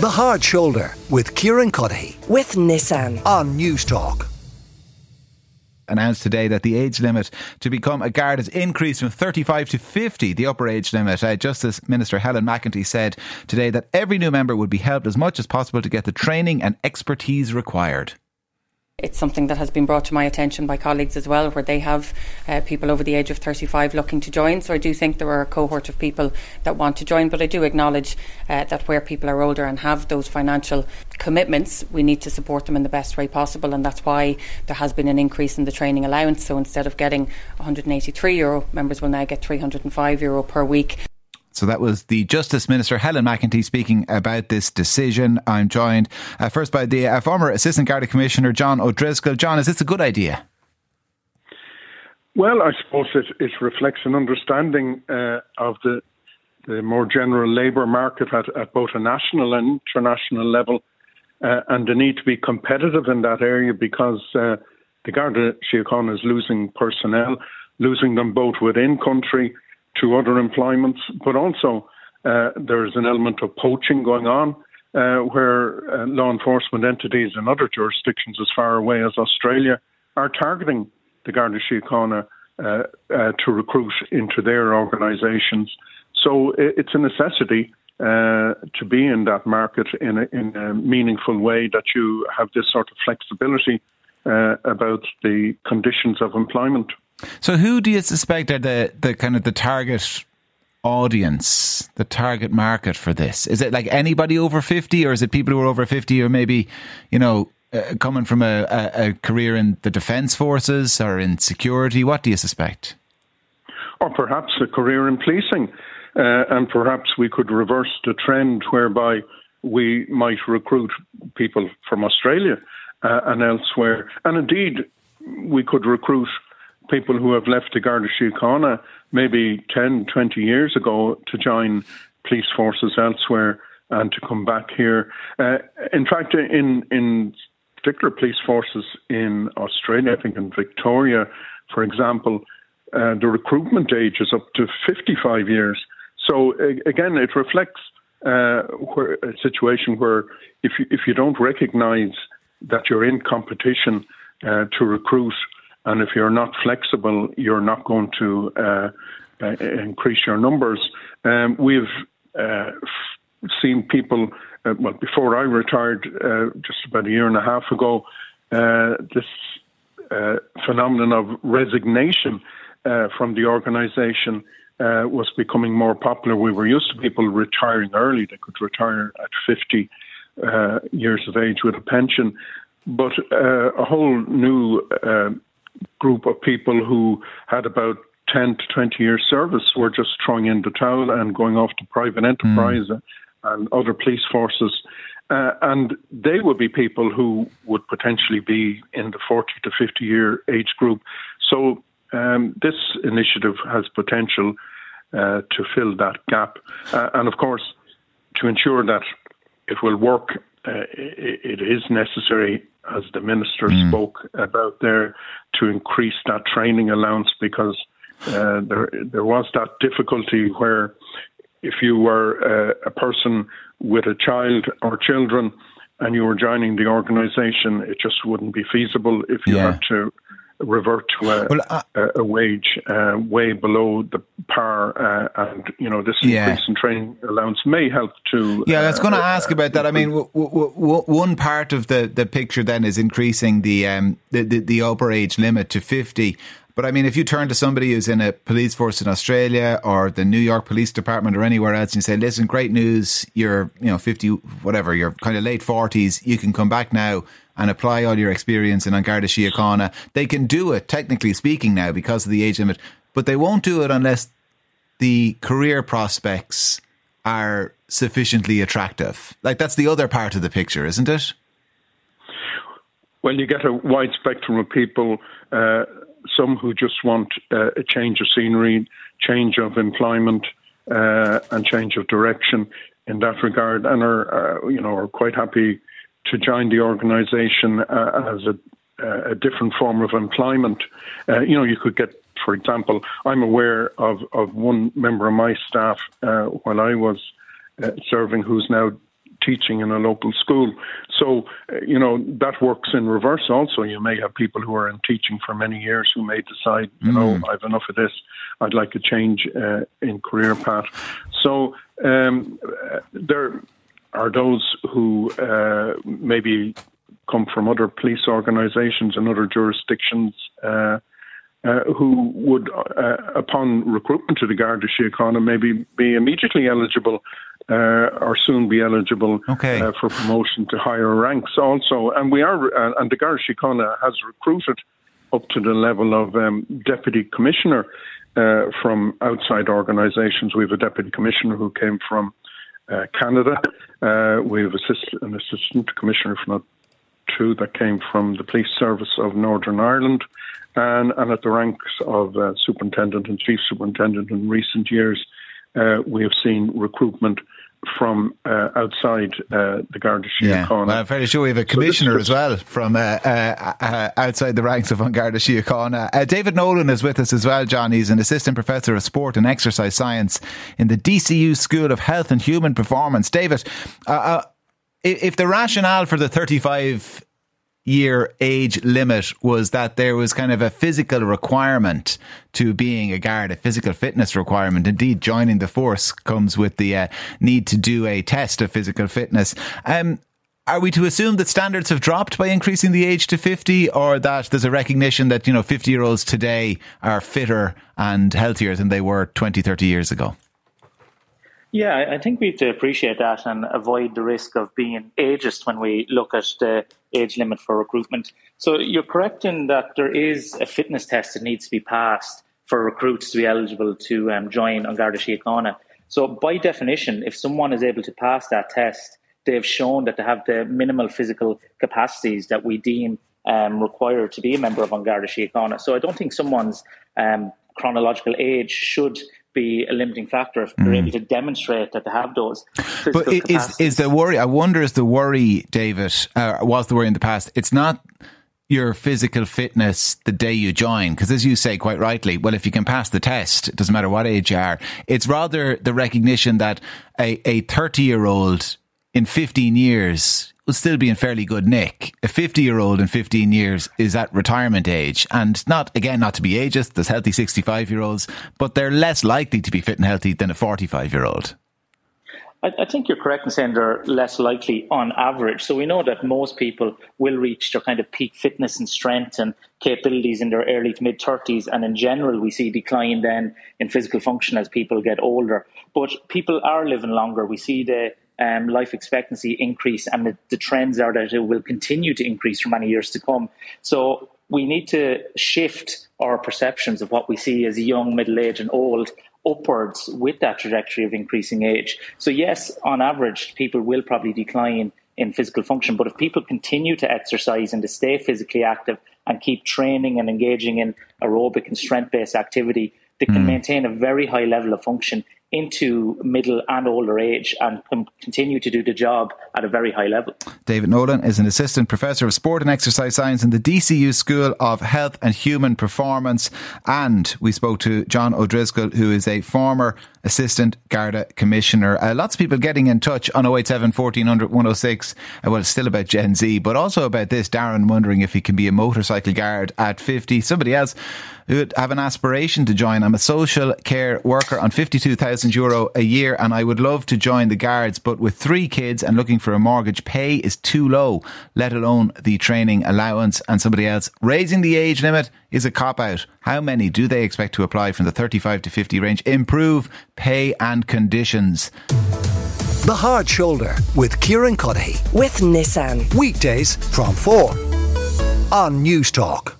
The Hard Shoulder with Kieran Cuddihy with Nissan on Newstalk announced today that the age limit to become a guard has increased from 35 to 50, the upper age limit. Uh, Justice Minister Helen McEntee said today that every new member would be helped as much as possible to get the training and expertise required. It's something that has been brought to my attention by colleagues as well, where they have uh, people over the age of 35 looking to join. So I do think there are a cohort of people that want to join, but I do acknowledge uh, that where people are older and have those financial commitments, we need to support them in the best way possible, and that's why there has been an increase in the training allowance. So instead of getting 183 euro, members will now get 305 euro per week. So that was the Justice Minister Helen McEntee speaking about this decision. I'm joined uh, first by the uh, former Assistant Garda Commissioner John O'Driscoll. John, is this a good idea? Well, I suppose it, it reflects an understanding uh, of the the more general labour market at, at, both a national and international level, uh, and the need to be competitive in that area because uh, the Garda Síochána is losing personnel, losing them both within country to other employments, but also uh, there's an element of poaching going on. Uh, where uh, law enforcement entities in other jurisdictions as far away as Australia are targeting the Garda Síochána uh, uh, to recruit into their organisations. So it's a necessity uh, to be in that market in a, in a, meaningful way that you have this sort of flexibility about the conditions of employment. So, who do you suspect are the, the kind of the target audience, the target market for this? Is it like anybody over 50 or is it people who are over 50 or maybe, you know, uh, coming from a, a, a, career in the defence forces or in security? What do you suspect? Or perhaps a career in policing. Uh, and perhaps we could reverse the trend whereby we might recruit people from Australia uh, and elsewhere. And indeed, we could recruit people who have left the Garda Síochána maybe 10, 20 years ago to join police forces elsewhere and to come back here. Uh, in fact, in, in particular police forces in Australia, I think in Victoria, for example, uh, the recruitment age is up to 55 years. So again, it reflects uh, where, a situation where if you, if you don't recognise that you're in competition uh, to recruit and if you're not flexible, you're not going to uh, uh, increase your numbers. Um, we've uh, f- seen people, uh, well, before I retired, uh, just about a year and a half ago, uh, this phenomenon of resignation from the organisation. was becoming more popular. We were used to people retiring early; they could retire at 50 years of age with a pension. But a whole new group of people who had about 10 to 20 years service were just throwing in the towel and going off to private enterprise mm. and other police forces. Uh, and they would be people who would potentially be in the 40 to 50 year age group. So um, this initiative has potential uh, to fill that gap. Uh, and of course, to ensure that it will work, uh, it, it is necessary as the minister mm. spoke about there, to increase that training allowance because uh, there there was that difficulty where if you were uh, a person with a child or children and you were joining the organisation, it just wouldn't be feasible if you yeah. had to revert to a, well, uh, a, a wage uh, way below the par, uh, and you know this yeah. increase in training allowance may help to. Yeah, I was going to uh, ask about that. I mean, w- w- w- one part of the, the picture then is increasing the, um, the, the the upper age limit to fifty. But I mean, if you turn to somebody who's in a police force in Australia or the New York Police Department or anywhere else and you say, listen, great news, you're, you know, 50, whatever, you're kind of late 40s, you can come back now and apply all your experience in An Garda Síochána. They can do it, technically speaking, now because of the age limit, but they won't do it unless the career prospects are sufficiently attractive. Like that's the other part of the picture, isn't it? Well, you get a wide spectrum of people. Uh, some who just want uh, a change of scenery, change of employment, uh, and change of direction in that regard, and are uh, you know are quite happy to join the organisation uh, as a, a, different form of employment. Uh, you know, you could get, for example, I'm aware of, of one member of my staff uh, while I was uh, serving who's now teaching in a local school. So, uh, you know, that works in reverse also. You may have people who are in teaching for many years who may decide, you mm. know, I've enough of this. I'd like a change uh, in career path. So, um, uh, there are those who uh, maybe come from other police organisations and other jurisdictions. Uh, uh, who would, uh, upon recruitment to the Garda Síochána, maybe be immediately eligible uh, or soon be eligible okay. Uh, for promotion to higher ranks also. And we are, uh, and the Garda Síochána has recruited up to the level of um, deputy commissioner uh, from outside organisations. We have a deputy commissioner who came from Canada. we have assist- an assistant commissioner from two that came from the police service of Northern Ireland and, and at the ranks of uh, superintendent and chief superintendent in recent years, uh, we have seen recruitment from uh, outside uh, the Garda Síochána. Yeah. Well, I'm fairly sure we have a commissioner so as well from uh, uh, uh, outside the ranks of Garda Síochána. Uh, David Nolan is with us as well, John. He's an assistant professor of sport and exercise science in the DCU School of Health and Human Performance. David, if the rationale for the 35 year age limit was that there was kind of a physical requirement to being a guard, a physical fitness requirement. Indeed, joining the force comes with the uh, need to do a test of physical fitness. Um, are we to assume that standards have dropped by increasing the age to 50 or that there's a recognition that, you know, 50 year olds today are fitter and healthier than they were 20, 30 years ago? Yeah, I think we have to appreciate that and avoid the risk of being ageist when we look at the age limit for recruitment. So you're correct in that there is a fitness test that needs to be passed for recruits to be eligible to um, join Garda Síochána. So by definition, if someone is able to pass that test, they've shown that they have the minimal physical capacities that we deem um, required to be a member of An Síochána. So I don't think someone's um, chronological age should be a limiting factor if they're mm. able to demonstrate that they have those. But is is the worry? I wonder is the worry, David, uh, was the worry in the past? It's not your physical fitness the day you join, because as you say quite rightly, well, if you can pass the test, it doesn't matter what age you are. It's rather the recognition that a a thirty year old in fifteen years will still be in fairly good nick. A 50 year old in 15 years is at retirement age. And not, again, not to be ageist, there's healthy 65 year olds, but they're less likely to be fit and healthy than a 45 year old. I, think you're correct in saying they're less likely on average. So we know that most people will reach their kind of peak fitness and strength and capabilities in their early to mid 30s. And in general, we see decline then in physical function as people get older. But people are living longer. We see the um, life expectancy increase, and the, the trends are that it will continue to increase for many years to come. So we need to shift our perceptions of what we see as young, middle age, and old upwards with that trajectory of increasing age. So, yes, on average, people will probably decline in physical function, but if people continue to exercise and to stay physically active and keep training and engaging in aerobic and strength based activity, they can mm. maintain a very high level of function into middle and older age and continue to do the job at a very high level. David Nolan is an assistant professor of sport and exercise science in the DCU School of Health and Human Performance. And we spoke to John O'Driscoll, who is a former Assistant Garda Commissioner. Uh, lots of people getting in touch on 087 1400 106. Uh, well, it's still about Gen Z, but also about this. Darren wondering if he can be a motorcycle guard at 50. Somebody else who would have an aspiration to join. I'm a social care worker on 52,000 euro a year and I would love to join the guards, but with three kids and looking for a mortgage, pay is too low, let alone the training allowance. And somebody else raising the age limit is a cop out. How many do they expect to apply from the 35 to 50 range? Improve pay and conditions. The Hard Shoulder with Kieran Cuddihy. With Nissan. Weekdays from 4 on Newstalk.